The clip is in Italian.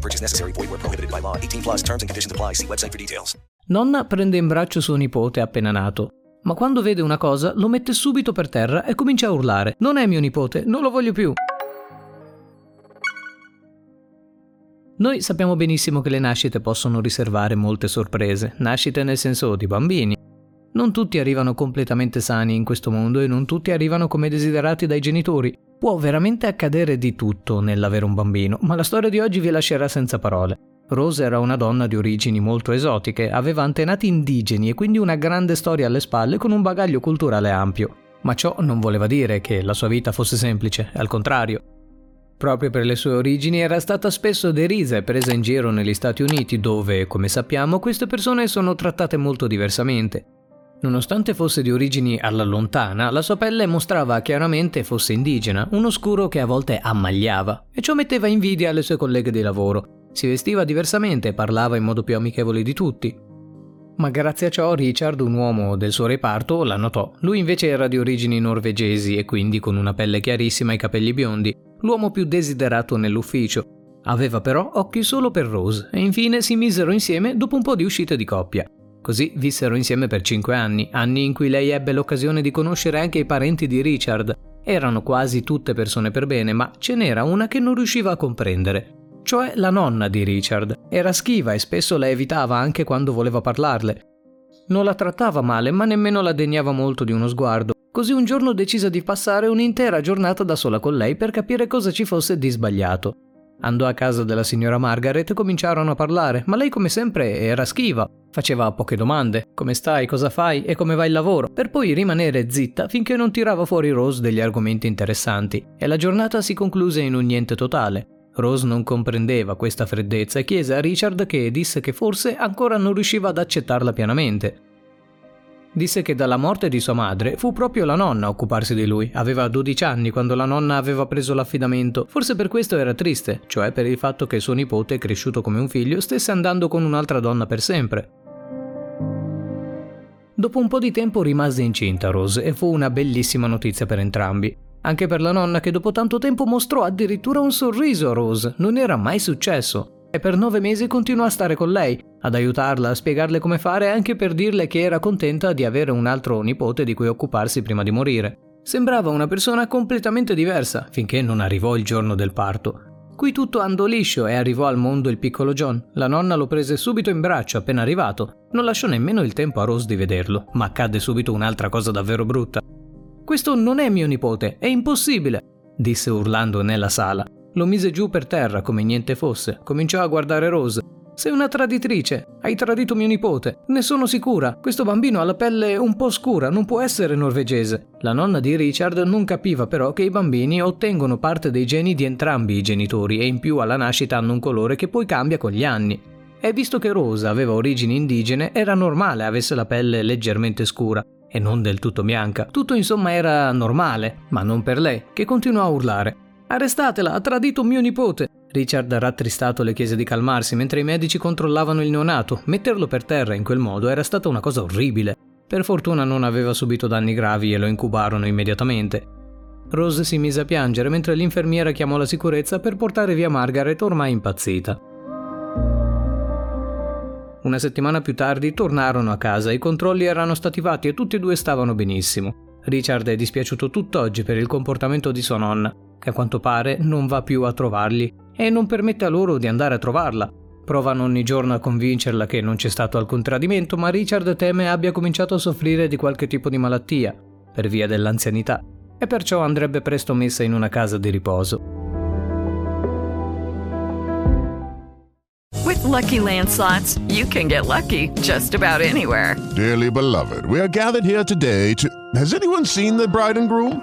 No purchase necessary. Void where prohibited by law. 18 plus terms and conditions apply. See website for details. Nonna prende in braccio suo nipote appena nato. Ma quando vede una cosa, lo mette subito per terra e comincia a urlare. Non è mio nipote, non lo voglio più. Noi sappiamo benissimo che le nascite possono riservare molte sorprese, nascite nel senso di bambini. Non tutti arrivano completamente sani in questo mondo e non tutti arrivano come desiderati dai genitori. Può veramente accadere di tutto nell'avere un bambino, ma la storia di oggi vi lascerà senza parole. Rose era una donna di origini molto esotiche, aveva antenati indigeni e quindi una grande storia alle spalle con un bagaglio culturale ampio. Ma ciò non voleva dire che la sua vita fosse semplice, al contrario. Proprio per le sue origini era stata spesso derisa e presa in giro negli Stati Uniti, dove, come sappiamo, queste persone sono trattate molto diversamente. Nonostante fosse di origini alla lontana, la sua pelle mostrava chiaramente fosse indigena, uno scuro che a volte ammagliava, e ciò metteva invidia alle sue colleghe di lavoro. Si vestiva diversamente e parlava in modo più amichevole di tutti. Ma grazie a ciò Richard, un uomo del suo reparto, la notò. Lui invece era di origini norvegesi e quindi con una pelle chiarissima e capelli biondi, l'uomo più desiderato nell'ufficio. Aveva però occhi solo per Rose e infine si misero insieme dopo un po' di uscite di coppia. Così vissero insieme per cinque anni, anni in cui lei ebbe l'occasione di conoscere anche i parenti di Richard. Erano quasi tutte persone per bene, ma ce n'era una che non riusciva a comprendere. Cioè la nonna di Richard. Era schiva e spesso la evitava anche quando voleva parlarle. Non la trattava male, ma nemmeno la degnava molto di uno sguardo. Così un giorno decise di passare un'intera giornata da sola con lei per capire cosa ci fosse di sbagliato. Andò a casa della signora Margaret e cominciarono a parlare, ma lei come sempre era schiva. Faceva poche domande, come stai, cosa fai e come va il lavoro, per poi rimanere zitta finché non tirava fuori Rose degli argomenti interessanti, e la giornata si concluse in un niente totale. Rose non comprendeva questa freddezza e chiese a Richard che disse che forse ancora non riusciva ad accettarla pienamente. Disse che dalla morte di sua madre fu proprio la nonna a occuparsi di lui. Aveva 12 anni quando la nonna aveva preso l'affidamento. Forse per questo era triste, cioè per il fatto che suo nipote, cresciuto come un figlio, stesse andando con un'altra donna per sempre. Dopo un po' di tempo rimase incinta Rose e fu una bellissima notizia per entrambi. Anche per la nonna che dopo tanto tempo mostrò addirittura un sorriso a Rose. Non era mai successo e per nove mesi continuò a stare con lei, ad aiutarla, a spiegarle come fare e anche per dirle che era contenta di avere un altro nipote di cui occuparsi prima di morire. Sembrava una persona completamente diversa, finché non arrivò il giorno del parto. Qui tutto andò liscio e arrivò al mondo il piccolo John. La nonna lo prese subito in braccio appena arrivato. Non lasciò nemmeno il tempo a Rose di vederlo, ma accadde subito un'altra cosa davvero brutta. Questo non è mio nipote, è impossibile, disse urlando nella sala. Lo mise giù per terra come niente fosse. Cominciò a guardare Rose. Sei una traditrice. Hai tradito mio nipote. Ne sono sicura. Questo bambino ha la pelle un po' scura, non può essere norvegese. La nonna di Richard non capiva però che i bambini ottengono parte dei geni di entrambi i genitori e in più alla nascita hanno un colore che poi cambia con gli anni. E visto che Rose aveva origini indigene, era normale avesse la pelle leggermente scura e non del tutto bianca. Tutto insomma era normale, ma non per lei, che continuò a urlare. Arrestatela, ha tradito mio nipote. Richard, rattristato, le chiese di calmarsi mentre i medici controllavano il neonato. Metterlo per terra in quel modo era stata una cosa orribile. Per fortuna non aveva subito danni gravi e lo incubarono immediatamente. Rose si mise a piangere mentre l'infermiera chiamò la sicurezza per portare via Margaret ormai impazzita. Una settimana più tardi tornarono a casa, i controlli erano stati fatti e tutti e due stavano benissimo. Richard è dispiaciuto tutt'oggi per il comportamento di sua nonna, che a quanto pare non va più a trovarli e non permette a loro di andare a trovarla. provano ogni giorno a convincerla che non c'è stato alcun tradimento, ma Richard teme abbia cominciato a soffrire di qualche tipo di malattia, per via dell'anzianità, e perciò andrebbe presto messa in una casa di riposo. With lucky landslots, you can get lucky just about anywhere. Dearly beloved, we are gathered here today to. Has anyone seen the bride and groom?